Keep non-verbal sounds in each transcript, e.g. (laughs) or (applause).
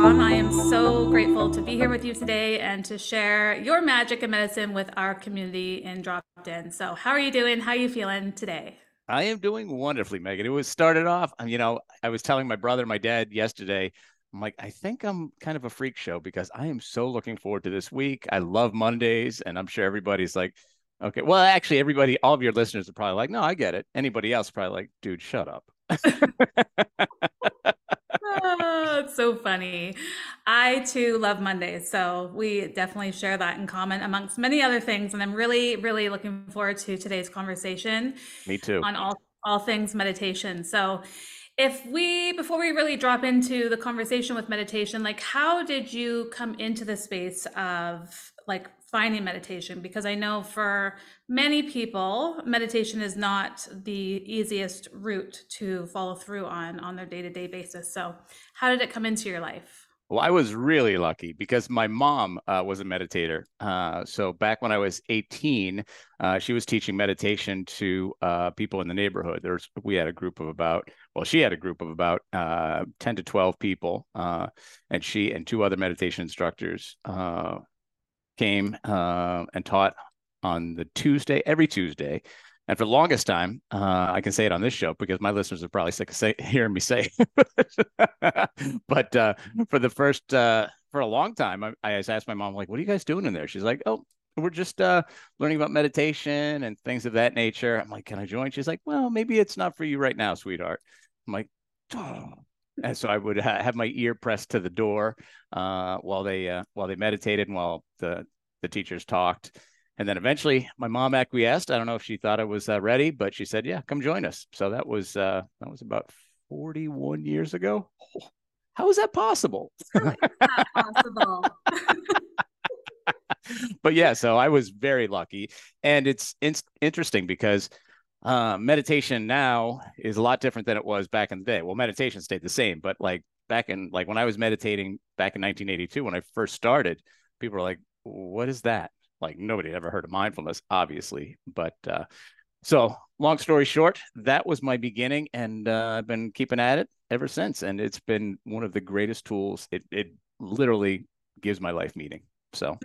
Thom. I am so grateful to be here with you today and to share your magic and medicine with our community in Dropped In. So, how are you doing? How are you feeling today? I am doing wonderfully, Megan. It was started off, um, you know, I was telling my brother, my dad yesterday, I'm like, I think I'm kind of a freak show because I am so looking forward to this week. I love Mondays, and I'm sure everybody's like, okay, well, actually, everybody, all of your listeners are probably like, no, I get it. Anybody else probably like, dude, shut up. (laughs) it's so funny. I too love Mondays. So we definitely share that in common amongst many other things. And I'm really, really looking forward to today's conversation. Me too. On all, all things meditation. So if we before we really drop into the conversation with meditation like how did you come into the space of like finding meditation because I know for many people, meditation is not the easiest route to follow through on on their day-to-day basis. So, how did it come into your life? Well, I was really lucky because my mom uh, was a meditator. Uh, so back when I was 18, uh, she was teaching meditation to uh, people in the neighborhood. There's we had a group of about well, she had a group of about uh, 10 to 12 people, uh, and she and two other meditation instructors came uh, and taught on the Tuesday, every Tuesday. And for the longest time, uh, I can say it on this show because my listeners are probably sick of say, hearing me say. (laughs) but uh, for the first, uh, for a long time, I, I asked my mom, like, "What are you guys doing in there?" She's like, "Oh, we're just uh, learning about meditation and things of that nature." I'm like, "Can I join?" She's like, "Well, maybe it's not for you right now, sweetheart." I'm like, "Oh." And so I would ha- have my ear pressed to the door uh, while they uh, while they meditated and while the the teachers talked. And then eventually, my mom acquiesced. I don't know if she thought I was uh, ready, but she said, "Yeah, come join us." So that was uh, that was about forty one years ago. Oh, how is that possible? that possible. (laughs) but yeah, so I was very lucky, and it's, it's interesting because uh, meditation now is a lot different than it was back in the day. Well, meditation stayed the same, but like back in like when I was meditating back in 1982 when I first started, people were like, "What is that?" Like nobody had ever heard of mindfulness, obviously. But uh, so long story short, that was my beginning, and uh, I've been keeping at it ever since, and it's been one of the greatest tools. It it literally gives my life meaning. So.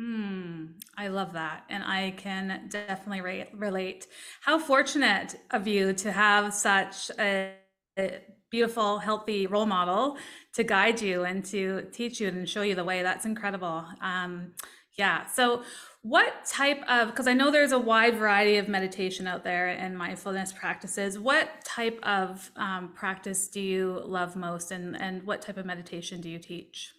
Hmm, I love that. And I can definitely re- relate. How fortunate of you to have such a, a, beautiful, healthy role model to guide you and to teach you and show you the way. That's incredible. Um, yeah. So, what type of, because I know there's a wide variety of meditation out there and mindfulness practices. What type of um, practice do you love most and, and what type of meditation do you teach?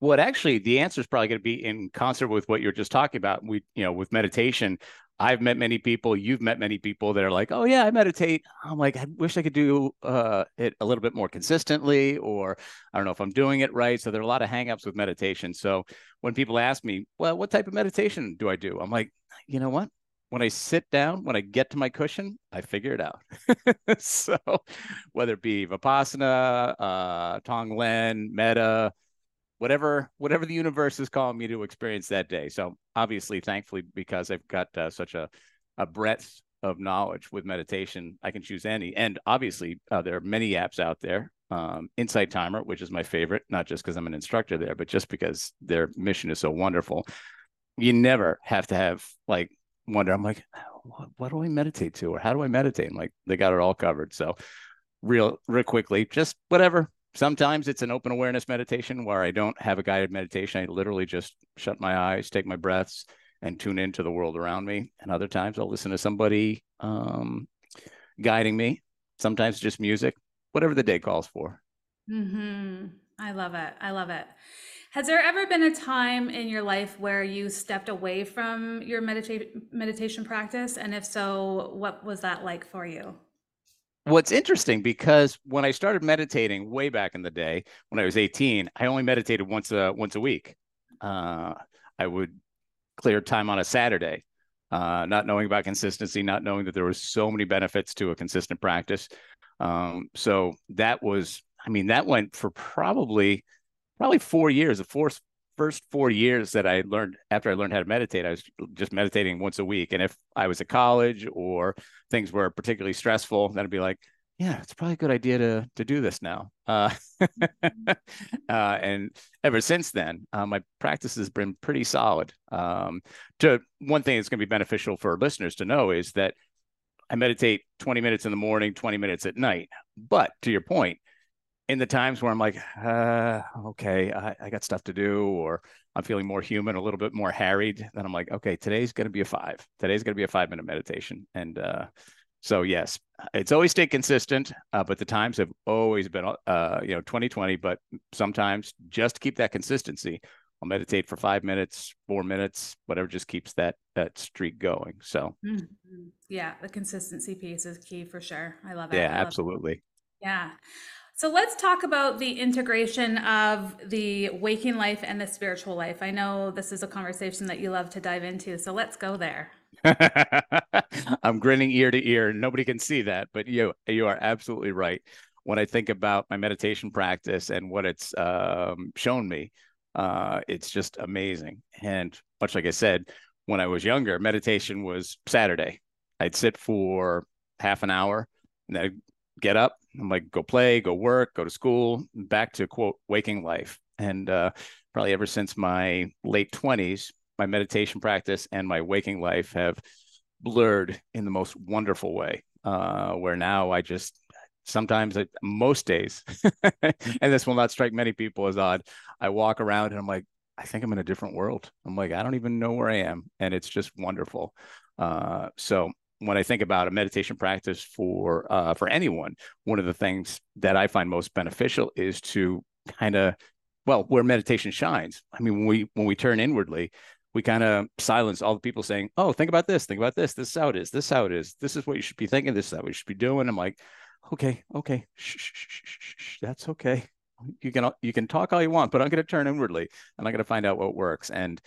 What actually the answer is probably going to be in concert with what you're just talking about. We, you know, with meditation, I've met many people, you've met many people that are like, oh yeah, I meditate. I'm like, I wish I could do uh, it a little bit more consistently, or I don't know if I'm doing it right. So there are a lot of hangups with meditation. So when people ask me, well, what type of meditation do I do? I'm like, you know what? When I sit down, when I get to my cushion, I figure it out. (laughs) so whether it be Vipassana, uh, Tonglen, Metta, whatever whatever the universe is calling me to experience that day. So obviously, thankfully, because I've got uh, such a a breadth of knowledge with meditation, I can choose any. And obviously, uh, there are many apps out there. Um, Insight Timer, which is my favorite, not just because I'm an instructor there, but just because their mission is so wonderful. You never have to have like wonder. I'm like, what, what do I meditate to, or how do I meditate? I'm like, they got it all covered. So, real, real quickly, just whatever Sometimes it's an open awareness meditation where I don't have a guided meditation. I literally just shut my eyes, take my breaths, and tune into the world around me. And other times I'll listen to somebody um, guiding me. Sometimes just music, whatever the day calls for. Mm-hmm. I love it. I love it. Has there ever been a time in your life where you stepped away from your medita- meditation practice? And if so, what was that like for you? What's interesting because when I started meditating way back in the day, when I was 18, I only meditated once a once a week. Uh, I would clear time on a Saturday, uh, not knowing about consistency, not knowing that there was so many benefits to a consistent practice. Um, so that was, I mean, that went for probably probably four years, the four first four years that I learned after I learned how to meditate, I was just meditating once a week. And if I was at college or things were particularly stressful, then I'd be like, yeah, it's probably a good idea to to do this now. Uh, (laughs) uh, and ever since then, uh, my practice has been pretty solid. Um, to one thing that's going to be beneficial for listeners to know is that I meditate 20 minutes in the morning, 20 minutes at night. But to your point, in the times where I'm like, uh, okay, I, I, got stuff to do, or I'm feeling more human, a little bit more harried, then I'm like, okay, today's going to be a five. Today's going to be a five minute meditation. And uh, so, yes, it's always stayed consistent, uh, but the times have always been, uh, you know, 2020. But sometimes just to keep that consistency, I'll meditate for five minutes, four minutes, whatever just keeps that that streak going. So, mm-hmm. yeah, the consistency piece is key for sure. I love it. Yeah, absolutely. It. Yeah. So let's talk about the integration of the waking life and the spiritual life. I know this is a conversation that you love to dive into, so let's go there. (laughs) I'm grinning ear to ear. Nobody can see that, but you you are absolutely right. When I think about my meditation practice and what it's um, shown me, uh, it's just amazing. And much like I said, when I was younger, meditation was Saturday. I'd sit for half an hour and I'd get up, I'm like, go play, go work, go to school, back to quote waking life. And uh, probably ever since my late 20s, my meditation practice and my waking life have blurred in the most wonderful way. Uh, where now I just sometimes, most days, (laughs) and this will not strike many people as odd. I walk around and I'm like, I think I'm in a different world. I'm like, I don't even know where I am, and it's just wonderful. Uh, so when I think about a meditation practice for uh, for anyone, one of the things that I find most beneficial is to kind of well, where meditation shines. I mean, when we when we turn inwardly, we kind of silence all the people saying, "Oh, think about this, think about this. This is how it is. This is how it is. This is what you should be thinking. This is what you should be doing." I'm like, "Okay, okay, shh, shh, shh, shh, that's okay. You can you can talk all you want, but I'm going to turn inwardly and I'm going to find out what works." And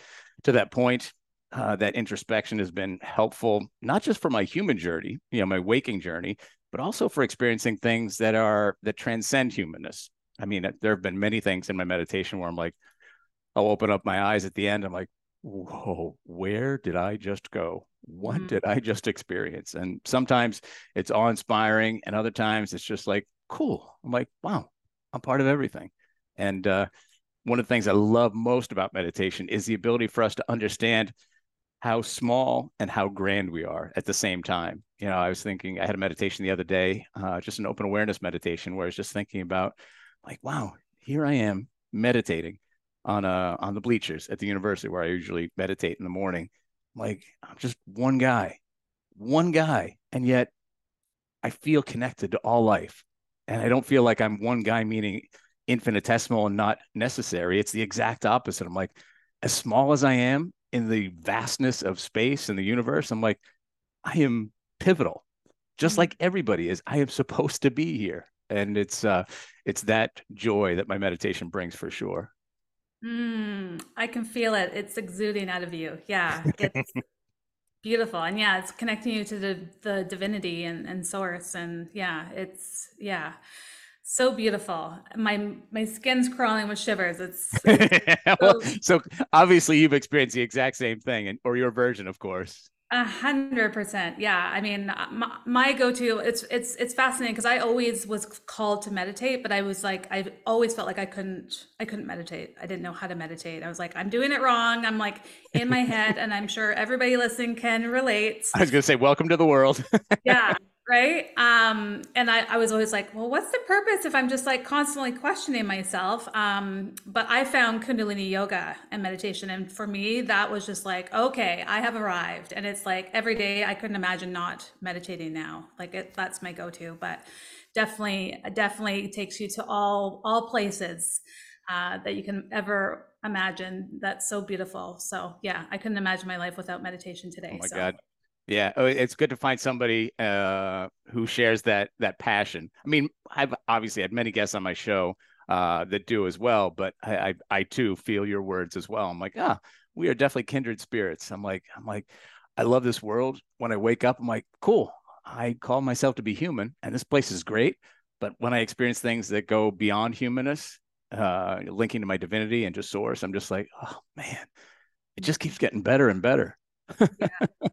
to that point, uh, that introspection has been helpful, not just for my human journey, you know, my waking journey, but also for experiencing things that are that transcend humanness. I mean, uh, there have been many things in my meditation where I'm like, I'll open up my eyes at the end. I'm like, whoa, where did I just go? What mm-hmm. did I just experience? And sometimes it's awe inspiring, and other times it's just like, cool. I'm like, wow, I'm part of everything. And uh, one of the things I love most about meditation is the ability for us to understand how small and how grand we are at the same time. You know, I was thinking, I had a meditation the other day, uh, just an open awareness meditation, where I was just thinking about, like, wow, here I am meditating on uh on the bleachers at the university where I usually meditate in the morning. Like, I'm just one guy, one guy, and yet I feel connected to all life, and I don't feel like I'm one guy, meaning infinitesimal and not necessary. It's the exact opposite. I'm like, as small as I am, in the vastness of space and the universe, I'm like, I am pivotal, just mm-hmm. like everybody is. I am supposed to be here, and it's uh, it's that joy that my meditation brings for sure. Mm, I can feel it. It's exuding out of you. Yeah, (laughs) it's beautiful, and yeah, it's connecting you to the the divinity and and source, and yeah, it's yeah. So beautiful. My my skin's crawling with shivers. It's, (laughs) it's well, so, so obviously you've experienced the exact same thing, and or your version, of course. A hundred percent. Yeah. I mean, my, my go-to, it's, it's, it's fascinating because I always was called to meditate, but I was like, I always felt like I couldn't, I couldn't meditate. I didn't know how to meditate. I was like, I'm doing it wrong. I'm like in my (laughs) head and I'm sure everybody listening can relate. I was going to say, welcome to the world. yeah right? Um and I, I was always like well what's the purpose if i'm just like constantly questioning myself? Um but i found kundalini yoga and meditation and for me that was just like okay i have arrived. And it's like every day i couldn't imagine not meditating now. Like it, that's my go-to but definitely definitely takes you to all all places uh, that you can ever imagine that's so beautiful. So yeah i couldn't imagine my life without meditation today oh my so. god yeah, oh, it's good to find somebody uh, who shares that that passion. I mean, I've obviously had many guests on my show uh, that do as well, but I, I, I too feel your words as well. I'm like, ah, we are definitely kindred spirits. I'm like, I'm like, I love this world. When I wake up, I'm like, cool. I call myself to be human, and this place is great. But when I experience things that go beyond humanness, uh, linking to my divinity and just source, I'm just like, oh man, it just keeps getting better and better yeah.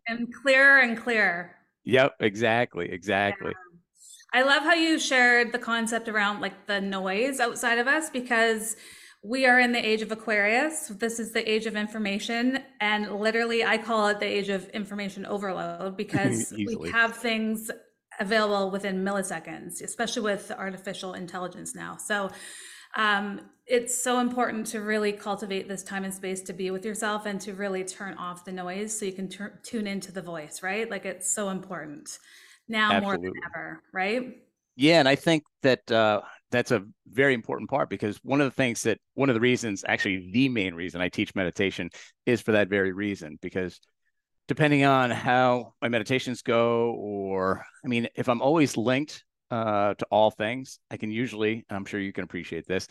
and clearer and clearer. Yep, exactly, exactly. Yeah. I love how you shared the concept around like the noise outside of us because we are in the age of Aquarius. This is the age of information. And literally, I call it the age of information overload because (laughs) we have things available within milliseconds, especially with artificial intelligence now. So um, it's so important to really cultivate this time and space to be with yourself and to really turn off the noise so you can tur- tune into the voice, right? Like it's so important now more than ever, right? Yeah, and I think that uh, that's a very important part because one of the things that one of the reasons, actually the main reason I teach meditation is for that very reason. Because depending on how my meditations go, or I mean, if I'm always linked uh, to all things, I can usually, I'm sure you can appreciate this,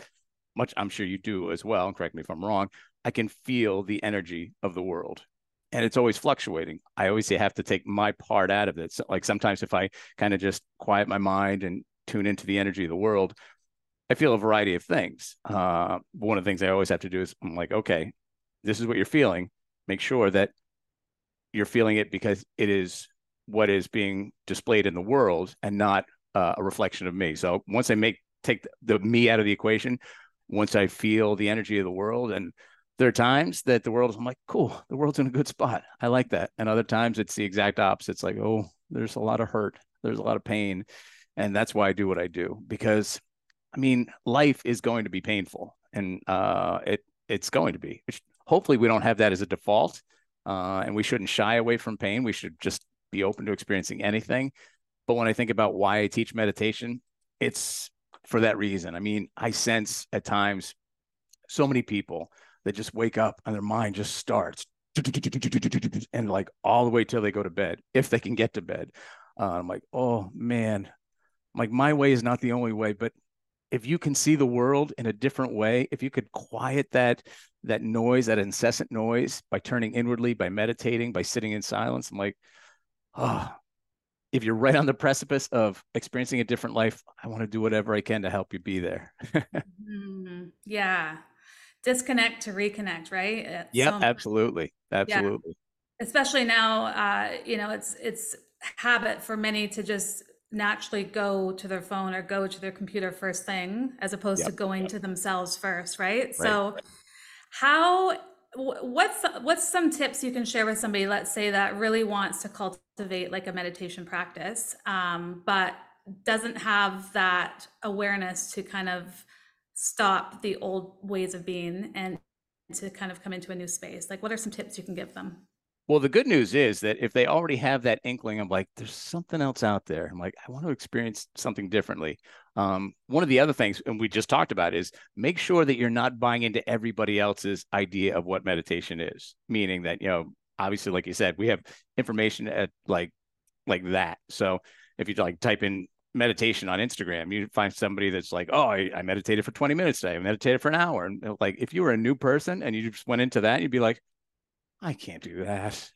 much I'm sure you do as well. And correct me if I'm wrong. I can feel the energy of the world, and it's always fluctuating. I always have to take my part out of it. So, like sometimes if I kind of just quiet my mind and tune into the energy of the world, I feel a variety of things. Uh, one of the things I always have to do is I'm like, okay, this is what you're feeling. Make sure that you're feeling it because it is what is being displayed in the world and not uh, a reflection of me. So once I make take the, the me out of the equation, once I feel the energy of the world, and there are times that the world I'm like, cool, the world's in a good spot. I like that. And other times it's the exact opposite. It's like, oh, there's a lot of hurt, there's a lot of pain, and that's why I do what I do because, I mean, life is going to be painful, and uh, it it's going to be. Hopefully, we don't have that as a default, uh, and we shouldn't shy away from pain. We should just be open to experiencing anything. But when I think about why I teach meditation, it's for that reason. I mean, I sense at times so many people that just wake up and their mind just starts (laughs) and like all the way till they go to bed, if they can get to bed. Uh, I'm like, oh man, like my way is not the only way, but if you can see the world in a different way, if you could quiet that that noise, that incessant noise by turning inwardly, by meditating, by sitting in silence, I'm like, oh, if you're right on the precipice of experiencing a different life, I want to do whatever I can to help you be there. Mhm. Yeah. Disconnect to reconnect, right? It's Yep, important. absolutely. Absolutely. especially now uh you know it's it's habit for many to just naturally go to their phone or go to their computer first thing as opposed to going Yep. to themselves first right Right. so how what's what's some tips you can share with somebody let's say that really wants to cultivate like a meditation practice um, but doesn't have that awareness to kind of stop the old ways of being and to kind of come into a new space? Like what are some tips you can give them Well, the good news is that if they already have that inkling of like, there's something else out there, I'm like, I want to experience something differently. Um, one of the other things, and we just talked about, is make sure that you're not buying into everybody else's idea of what meditation is. Meaning that, you know, obviously, like you said, we have information at like like that. So if you like type in meditation on Instagram, you find somebody that's like, oh, I, I meditated for 20 minutes today. I meditated for an hour. And like, if you were a new person and you just went into that, you'd be like, I can't do that.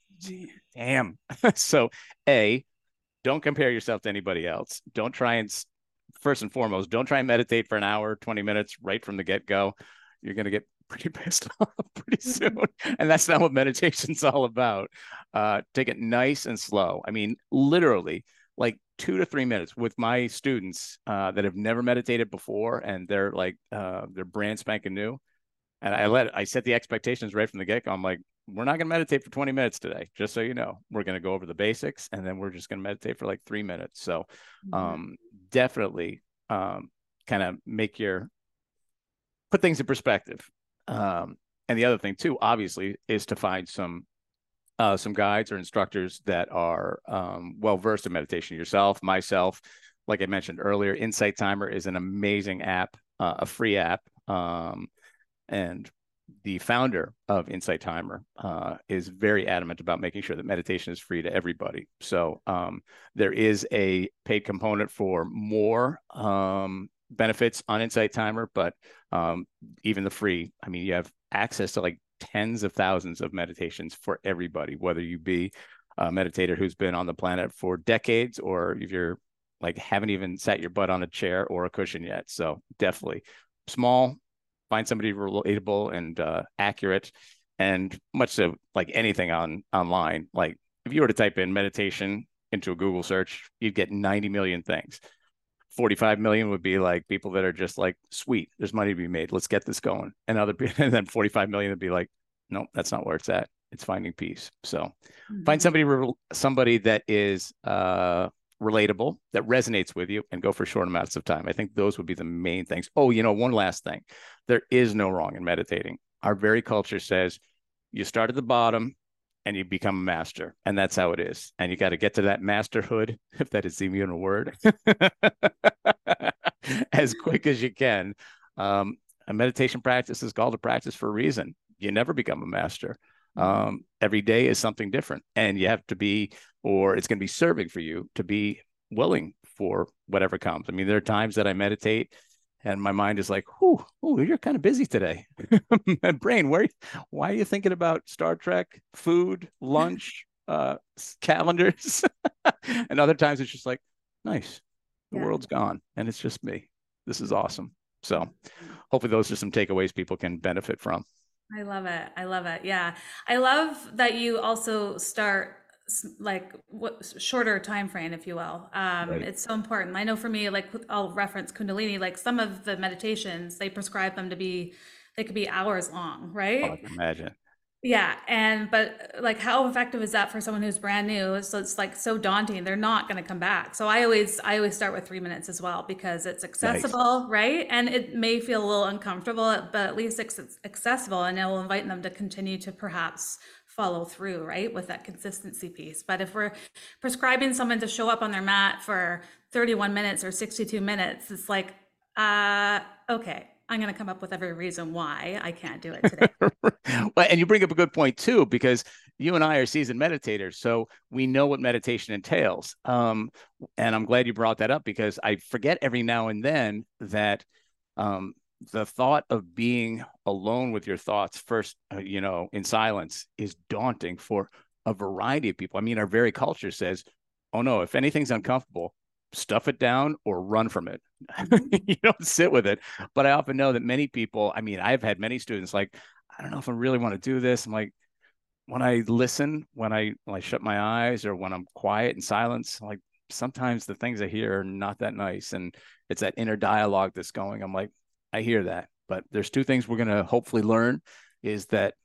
Damn. (laughs) so, A, don't compare yourself to anybody else. Don't try and, first and foremost, don't try and meditate for an hour, 20 minutes right from the get go. You're going to get pretty pissed off pretty soon. (laughs) And that's not what meditation's all about. Uh, take it nice and slow. I mean, literally, like two to three minutes with my students uh, that have never meditated before and they're like, uh, they're brand spanking new. And I let I set the expectations right from the get go. I'm like, we're not going to meditate for 20 minutes today, just so you know. We're going to go over the basics and then we're just going to meditate for like three minutes. So, um, definitely um, kind of make your put things in perspective. Um, and the other thing, too, obviously, is to find some. Uh, some guides or instructors that are um, well versed in meditation yourself, myself. Like I mentioned earlier, Insight Timer is an amazing app, uh, a free app. Um, and the founder of Insight Timer uh, is very adamant about making sure that meditation is free to everybody. So um, there is a paid component for more um, benefits on Insight Timer, but um, even the free, I mean, you have access to like tens of thousands of meditations for everybody, whether you be a meditator who's been on the planet for decades or if you're like haven't even sat your butt on a chair or a cushion yet. So definitely small, find somebody relatable and uh, accurate and much so like anything on online like if you were to type in meditation into a google search you'd get 90 million things 45 million would be like people that are just like, sweet, there's money to be made. Let's get this going. And other people, (laughs) and then 45 million would be like, no, that's not where it's at. It's finding peace. So find Mhm. somebody, somebody that is uh, relatable, that resonates with you, and go for short amounts of time. I think those would be the main things. Oh, you know, one last thing: there is no wrong in meditating. Our very culture says you start at the bottom and you become a master, and that's how it is. And you got to get to that masterhood, (laughs) if that is even a word, (laughs) as quick as you can. Um, a meditation practice is called a practice for a reason. You never become a master um, every day is something different and you have to be or it's going to be serving for you to be willing for whatever comes i mean there are times that i meditate and my mind is like "Ooh, oh you're kind of busy today (laughs) my brain where why are you thinking about star trek food lunch (laughs) uh calendars (laughs) and other times it's just like nice the Yeah. world's gone and it's just me this is awesome so hopefully those are some takeaways people can benefit from I love it. I love it. Yeah. I love that you also start like what shorter time frame, if you will. Um, Right. It's so important. I know for me, like I'll reference Kundalini, like some of the meditations, they prescribe them to be, they could be hours long, Oh, right? I can imagine Yeah, and but like how effective is that for someone who's brand new? So it's like so daunting. They're not going to come back. So I always I always start with 3 minutes as well because it's accessible, right? And it may feel a little uncomfortable, but at least it's it's accessible and it will invite them to continue to perhaps follow through, right? With that consistency piece. But if we're prescribing someone to show up on their mat for 31 minutes or 62 minutes, it's like uh okay, I'm going to come up with every reason why I can't do it today. (laughs) well, and you bring up a good point too, because you and I are seasoned meditators, so we know what meditation entails. Um, and I'm glad you brought that up because I forget every now and then that um, the thought of being alone with your thoughts first, uh, you know, in silence is daunting for a variety of people. I mean, our very culture says, "Oh no, if anything's uncomfortable, stuff it down or run from it. (laughs) you don't sit with it." But I often know that many people. I mean, I've had many students like, "I don't know if I really want to do this." I'm like, when I listen, when I when I shut my eyes or when I'm quiet in silence, like sometimes the things I hear are not that nice, and it's that inner dialogue that's going. I'm like, I hear that, but there's two things we're gonna hopefully learn: is that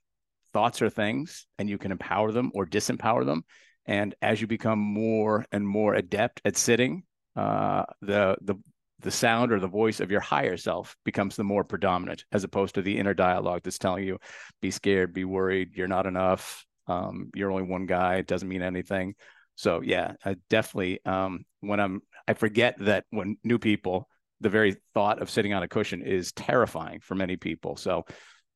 thoughts are things, and you can empower them or disempower them. And as you become more and more adept at sitting, uh, the the the sound or the voice of your higher self becomes the more predominant, as opposed to the inner dialogue that's telling you, "Be scared, be worried, you're not enough, um, you're only one guy, it doesn't mean anything." So yeah, I definitely. Um, when I'm, I forget that when new people, the very thought of sitting on a cushion is terrifying for many people. So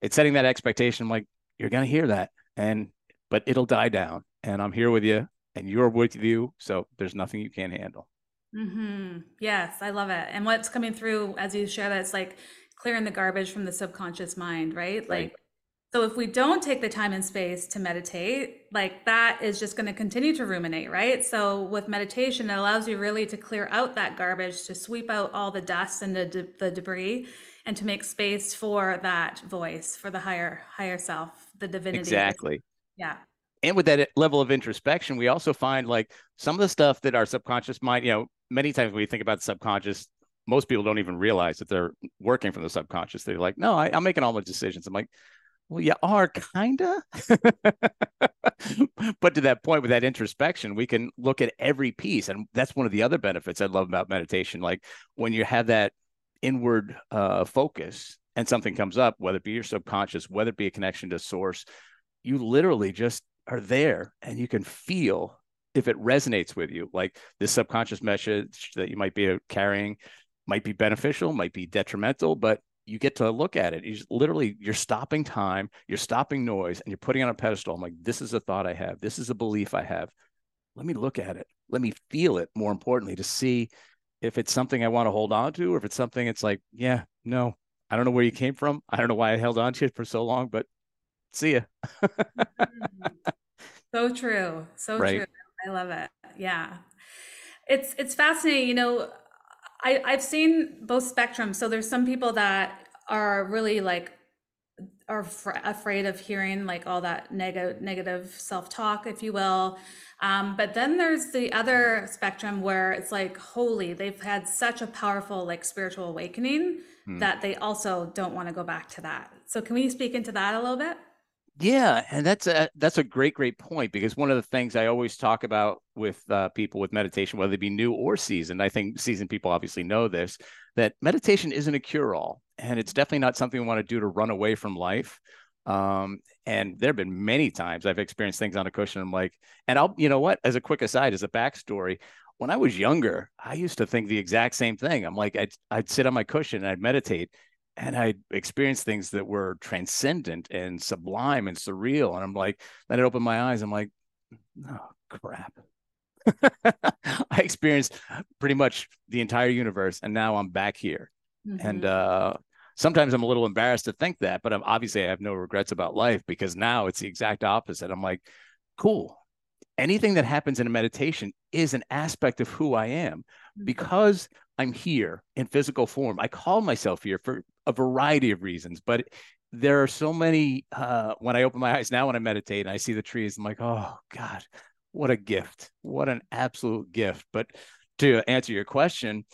it's setting that expectation. Like you're gonna hear that, and but it'll die down, and I'm here with you, and you're with you. So there's nothing you can't handle. hmm Yes, I love it. And what's coming through as you share that, it's like clearing the garbage from the subconscious mind, right? Right. So if we don't take the time and space to meditate, like that is just going to continue to ruminate, right? So with meditation, it allows you really to clear out that garbage, to sweep out all the dust and the, de- the debris, and to make space for that voice, for the higher higher self, the divinity. Exactly. Yeah. and with that uh, level of introspection, we also find like some of the stuff that our subconscious mind, you know, many times when we think about the subconscious, most people don't even realize that they're working from the subconscious. They're like, no, I, I'm making all the decisions. I'm like, well, you are kinda. (laughs) but to that point, with that introspection, we can look at every piece. And that's one of the other benefits I love about meditation. Like when you have that inward uh, focus and something comes up, whether it be your subconscious, whether it be a connection to source, you literally just are there and you can feel if it resonates with you like this subconscious message that you might be carrying might be beneficial might be detrimental but you get to look at it you literally you're stopping time you're stopping noise and you're putting on a pedestal i'm like this is a thought i have this is a belief i have let me look at it let me feel it more importantly to see if it's something i want to hold on to or if it's something it's like yeah no i don't know where you came from i don't know why i held on to it for so long but see ya Mhm. So true. So Right. true. I love it. Yeah. It's it's fascinating, you know, I I've seen both spectrums. So there's some people that are really like are fr afraid of hearing like all that negative negative self-talk, if you will. Um, but then there's the other spectrum where it's like, holy, they've had such a powerful like spiritual awakening Hmm. that they also don't want to go back to that. So can we speak into that a little bit? Yeah, and that's a that's a great great point because one of the things I always talk about with uh, people with meditation, whether they be new or seasoned, I think seasoned people obviously know this, that meditation isn't a cure all, and it's definitely not something we want to do to run away from life. Um, and there have been many times I've experienced things on a cushion. I'm like, and I'll, you know what? As a quick aside, as a backstory, when I was younger, I used to think the exact same thing. I'm like, I'd I'd sit on my cushion and I'd meditate, and I experienced things that were transcendent and sublime and surreal. And I'm like, then it opened my eyes. I'm like, oh crap. (laughs) I experienced pretty much the entire universe, and now I'm back here. And Mhm. uh, sometimes I'm a little embarrassed to think that, but I'm obviously I have no regrets about life because now it's the exact opposite. I'm like, cool. Anything that happens in a meditation is an aspect of who I am Mhm. because I'm here in physical form. I call myself here for a variety of reasons, but there are so many. Uh, when I open my eyes now, when I meditate and I see the trees, I'm like, oh God, what a gift! What an absolute gift! But to answer your question,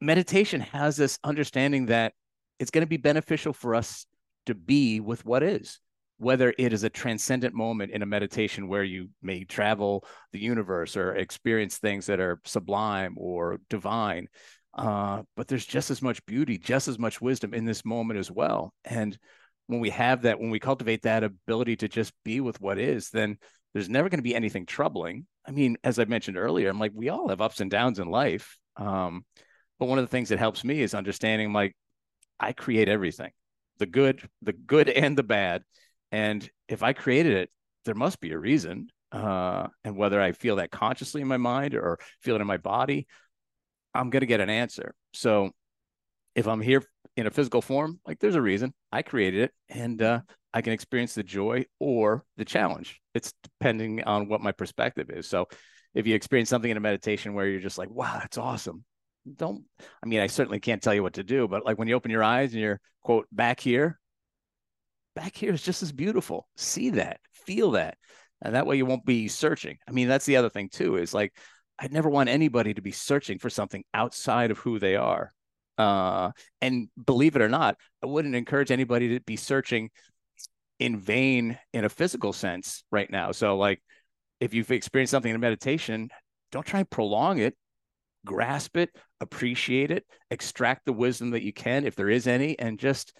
meditation has this understanding that it's going to be beneficial for us to be with what is whether it is a transcendent moment in a meditation where you may travel the universe or experience things that are sublime or divine uh, but there's just as much beauty just as much wisdom in this moment as well and when we have that when we cultivate that ability to just be with what is then there's never going to be anything troubling i mean as i mentioned earlier i'm like we all have ups and downs in life um, but one of the things that helps me is understanding like I create everything, the good, the good (laughs) and the bad. And if I created it, there must be a reason. Uh, and whether I feel that consciously in my mind or feel it in my body, I'm going to get an answer. So if I'm here in a physical form, like there's a reason I created it and uh, I can experience the joy or the challenge. It's depending on what my perspective is. So if you experience something in a meditation where you're just like, wow, that's awesome. Don't, I mean, I certainly can't tell you what to do, but like when you open your eyes and you're, quote, back here, back here is just as beautiful. See that, feel that. And that way you won't be searching. I mean, that's the other thing too, is like, I'd never want anybody to be searching for something outside of who they are. Uh, and believe it or not, I wouldn't encourage anybody to be searching in vain in a physical sense right now. So, like, if you've experienced something in meditation, don't try and prolong it. Grasp it, appreciate it, extract the wisdom that you can, if there is any, and just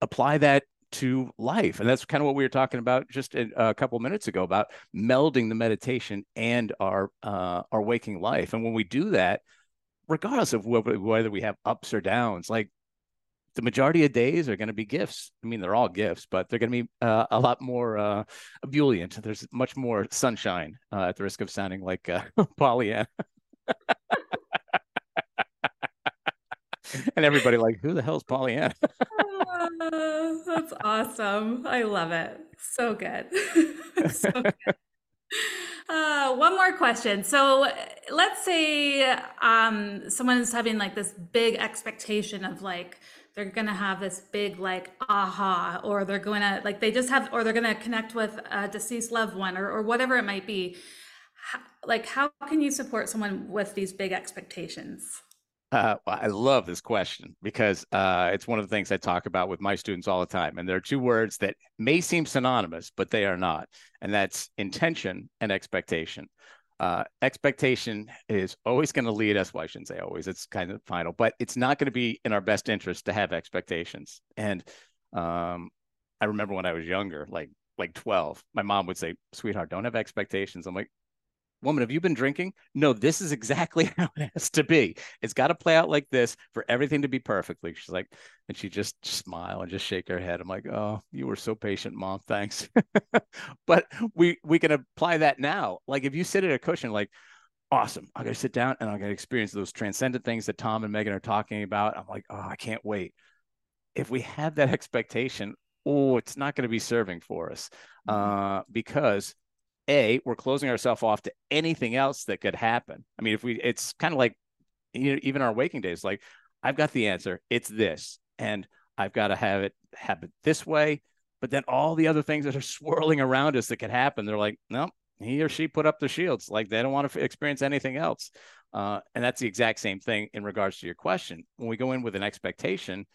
apply that to life. And that's kind of what we were talking about just a, a couple minutes ago about melding the meditation and our uh, our waking life. And when we do that, regardless of whether, we have ups or downs, like the majority of days are going to be gifts. I mean, they're all gifts, but they're going to be uh, a lot more uh, ebullient. There's much more sunshine uh, at the risk of sounding like uh, (laughs) Pollyanna. (laughs) and everybody like, who the hell's Pollyanna? (laughs) (laughs) That's awesome. I love it. So good. (laughs) so good. (laughs) Uh, one more question. So let's say um, someone is having like this big expectation of like they're gonna have this big like aha, or they're gonna like they just have, or they're gonna connect with a deceased loved one, or or whatever it might be. How, like, how can you support someone with these big expectations? Uh, I love this question because uh, it's one of the things I talk about with my students all the time. And there are two words that may seem synonymous, but they are not. And that's intention and expectation. Uh, expectation is always going to lead us. Well, I shouldn't say always, it's kind of final, but it's not going to be in our best interest to have expectations. And um, I remember when I was younger, like like 12, my mom would say, sweetheart, don't have expectations. I'm like, woman, have you been drinking? No, this is exactly (laughs) how it has to be. It's got to play out like this for everything to be perfectly. She's like, and she just smile and just shake her head. I'm like, oh, you were so patient, mom. Thanks. (laughs) but we we can apply that now. Like if you sit at a cushion, like, awesome, I got to sit down and I got to experience those transcendent things that Thom and Megan are talking about. I'm like, oh, I can't wait. If we have that expectation, oh, it's not going to be serving for us uh, because a we're closing ourselves off to anything else that could happen i mean if we it's kind of like you know, even our waking days like i've got the answer it's this and i've got to have it happen this way but then all the other things that are (laughs) swirling around us that could happen they're like no he or she put up the shields. Like they don't want to experience anything else. Uh, and that's the exact same thing in regards to your question. When we go in with an expectation,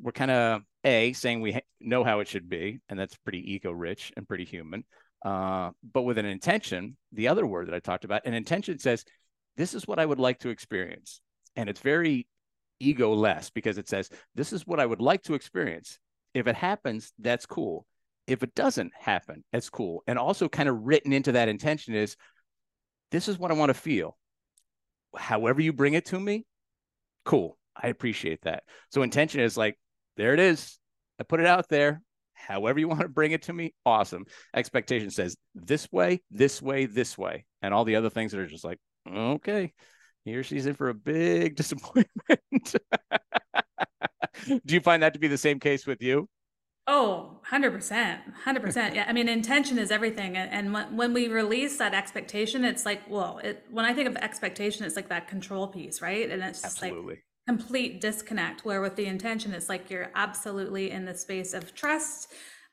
we're kind of a saying we know how it should be, and that's pretty ego rich and pretty human. Uh, but with an intention, the other word that I talked about, an intention says, "This is what I would like to experience," and it's very ego less because it says, "This is what I would like to experience." If it happens, that's cool. If it doesn't happen, that's cool. And also, kind of written into that intention is, "This is what I want to feel." However you bring it to me, cool. I appreciate that. So intention is like there it is. I put it out there. However you want to bring it to me, awesome. Expectation says this way, this way, this way. And all the other things that are just like, okay, here she's in for a big (laughs) disappointment. (laughs) Do you find that to be the same case with you? Oh, 100%. 100%. Yeah. I mean, intention is everything. And, and when we release that expectation, it's like, well, it, when I think of expectation, it's like that control piece, right? And it's just Absolutely. like complete disconnect where with the intention it's like you're absolutely in the space of trust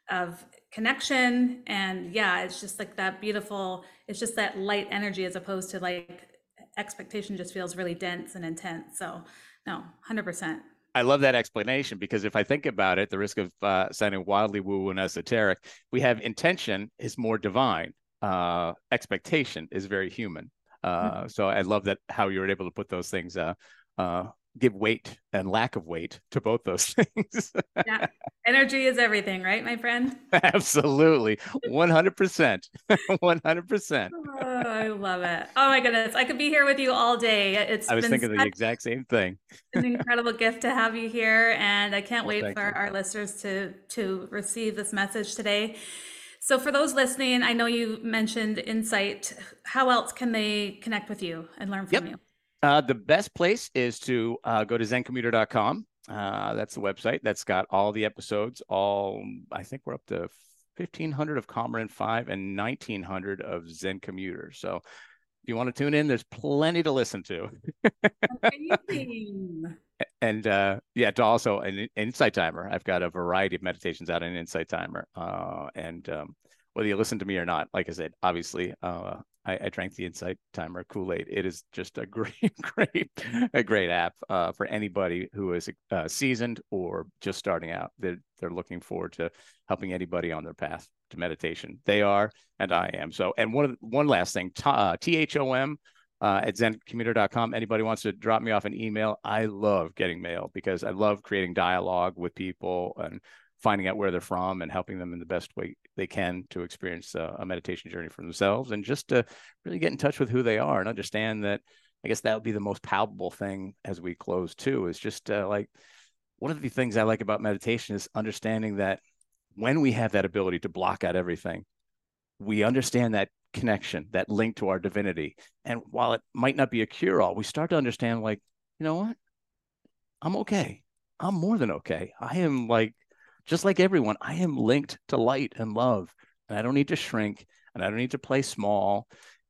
of connection and yeah it's just like that beautiful it's just that light energy as opposed to like expectation just feels really dense and intense so no 100% I love that explanation because if I think about it, the risk of uh, sounding wildly woo and esoteric, we have intention is more divine. Uh, expectation is very human. Uh, mm-hmm. So I love that how you were able to put those things uh, uh, give weight and lack of weight to both those (laughs) things. yeah. Energy is everything, right, my friend? Absolutely. 100%. 100%. (laughs) oh, I love it. Oh my goodness. I could be here with you all day. It's I was thinking the exact same thing. It's an incredible gift to have you here and I can't wait for you. our listeners to to receive this message today. So for those listening, I know you mentioned Insight. How else can they connect with you and learn from yep. you? Uh, the best place is to uh, go to zencommuter.com. Uh, that's the website that's got all the episodes. All I think we're up to 1500 of Cormorant 5 and 1900 of Zen Commuter. So if you want to tune in, there's plenty to listen to. (laughs) and uh, yeah, to also an Insight Timer. I've got a variety of meditations out in Insight Timer. Uh, and um, whether you listen to me or not, like I said, obviously, uh, I, I, drank the Insight Timer Kool Aid. It is just a (laughs) great, great, a great app uh, for anybody who is uh, seasoned or just starting out. They're they're looking forward to helping anybody on their path to meditation. They are, and I am. So, and one one last thing, T H O M. Uh, at zencommuter.com. Anybody wants to drop me off an email. I love getting mail because I love creating dialogue with people and finding out where they're from and helping them in the best way they can to experience uh, a meditation journey for themselves and just to really get in touch with who they are and understand that i guess that would be the most palpable thing as we close too is just uh, like one of the things i like about meditation is understanding that when we have that ability to block out everything we understand that connection that link to our divinity. And while it might not be a cure all we start to understand like you know what? I'm okay. I'm more than okay. I am like just like everyone, I am linked to light and love, and I don't need to shrink and I don't need to play small.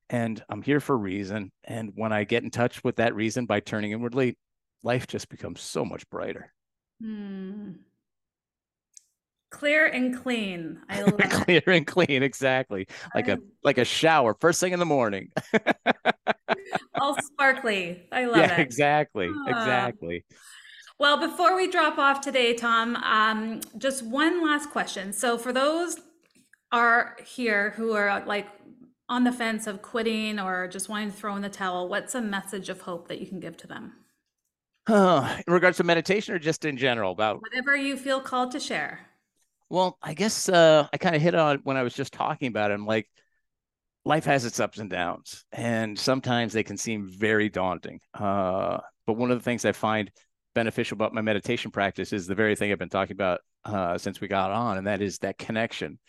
And I'm here for a reason. And when I get in touch with that reason by turning inwardly, life just becomes so much brighter. Hmm. Clear and clean. I (laughs) love Clear and clean, exactly. Like a like a shower first thing in the morning. All sparkly. I (laughs) love yeah, it. Exactly. Exactly. Well, before we drop off today, Thom, um, just one last question. So, for those are here who are like on the fence of quitting or just wanting to throw in the towel, what's a message of hope that you can give to them? Uh, (sighs) in regards to meditation, or just in general about whatever you feel called to share. Well, I guess uh, I kind of hit on when I was just talking about it. I'm like, life has its ups and downs, and sometimes they can seem very daunting. Uh, but one of the things I find beneficial about my meditation practice is the very thing I've been talking about uh, since we got on, and that is that connection.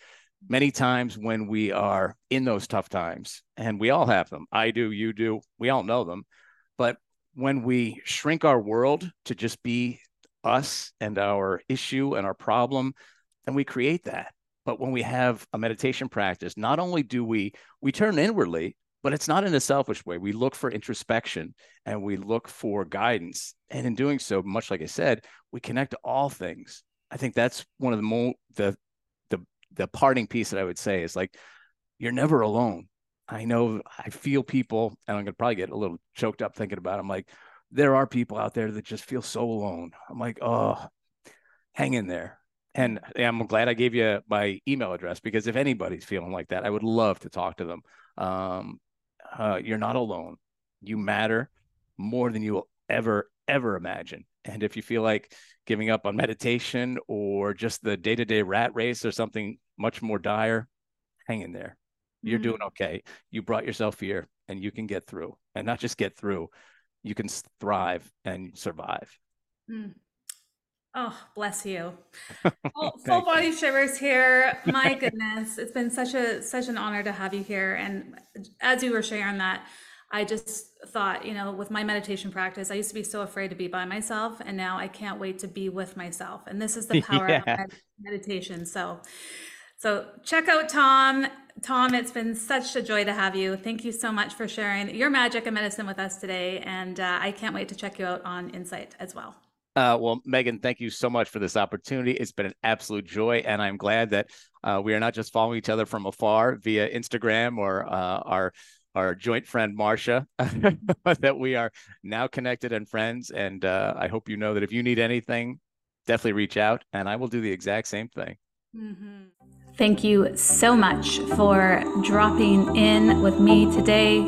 Many times when we are in those tough times, and we all have them, I do, you do, we all know them, but when we shrink our world to just be us and our issue and our problem, then we create that. But when we have a meditation practice, not only do we we turn inwardly, but it's not in a selfish way. We look for introspection and we look for guidance. And in doing so, much like I said, we connect to all things. I think that's one of the more the the the parting piece that I would say is like you're never alone. I know I feel people, and I'm gonna probably get a little choked up thinking about. It. I'm like, there are people out there that just feel so alone. I'm like, oh, hang in there. And I'm glad I gave you my email address because if anybody's feeling like that, I would love to talk to them. Um, uh, you're not alone. You matter more than you will ever, ever imagine. And if you feel like giving up on meditation or just the day to day rat race or something much more dire, hang in there. You're mm-hmm. doing okay. You brought yourself here and you can get through and not just get through, you can thrive and survive. Mm. Oh, bless you. (laughs) Full, full body shivers here. (laughs) My goodness, it's been such a such an honor to have you here. And as you were sharing that, I just thought, you know, with my meditation practice, I used to be so afraid to be by myself, and now I can't wait to be with myself. And this is the (laughs) power yeah. of med- meditation. So, so check out Thom. Thom, it's been such a joy to have you. Thank you so much for sharing your magic and medicine with us today. And uh, I can't wait to check you out on Insight as well. Uh, well, Megan, thank you so much for this opportunity. It's been an absolute joy, and I'm glad that uh, we are not just following each other from afar via Instagram or uh, our our joint friend Marcia, (laughs) that we are now connected and friends. And uh, I hope you know that if you need anything, definitely reach out, and I will do the exact same thing. Mm-hmm. Thank you so much for dropping in with me today.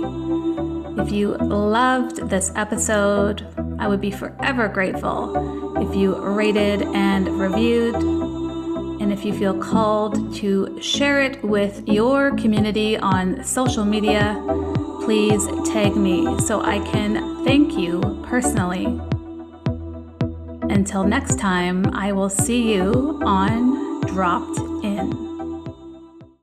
If you loved this episode, I would be forever grateful if you rated and reviewed. And if you feel called to share it with your community on social media, please tag me so I can thank you personally. Until next time, I will see you on Dropped In.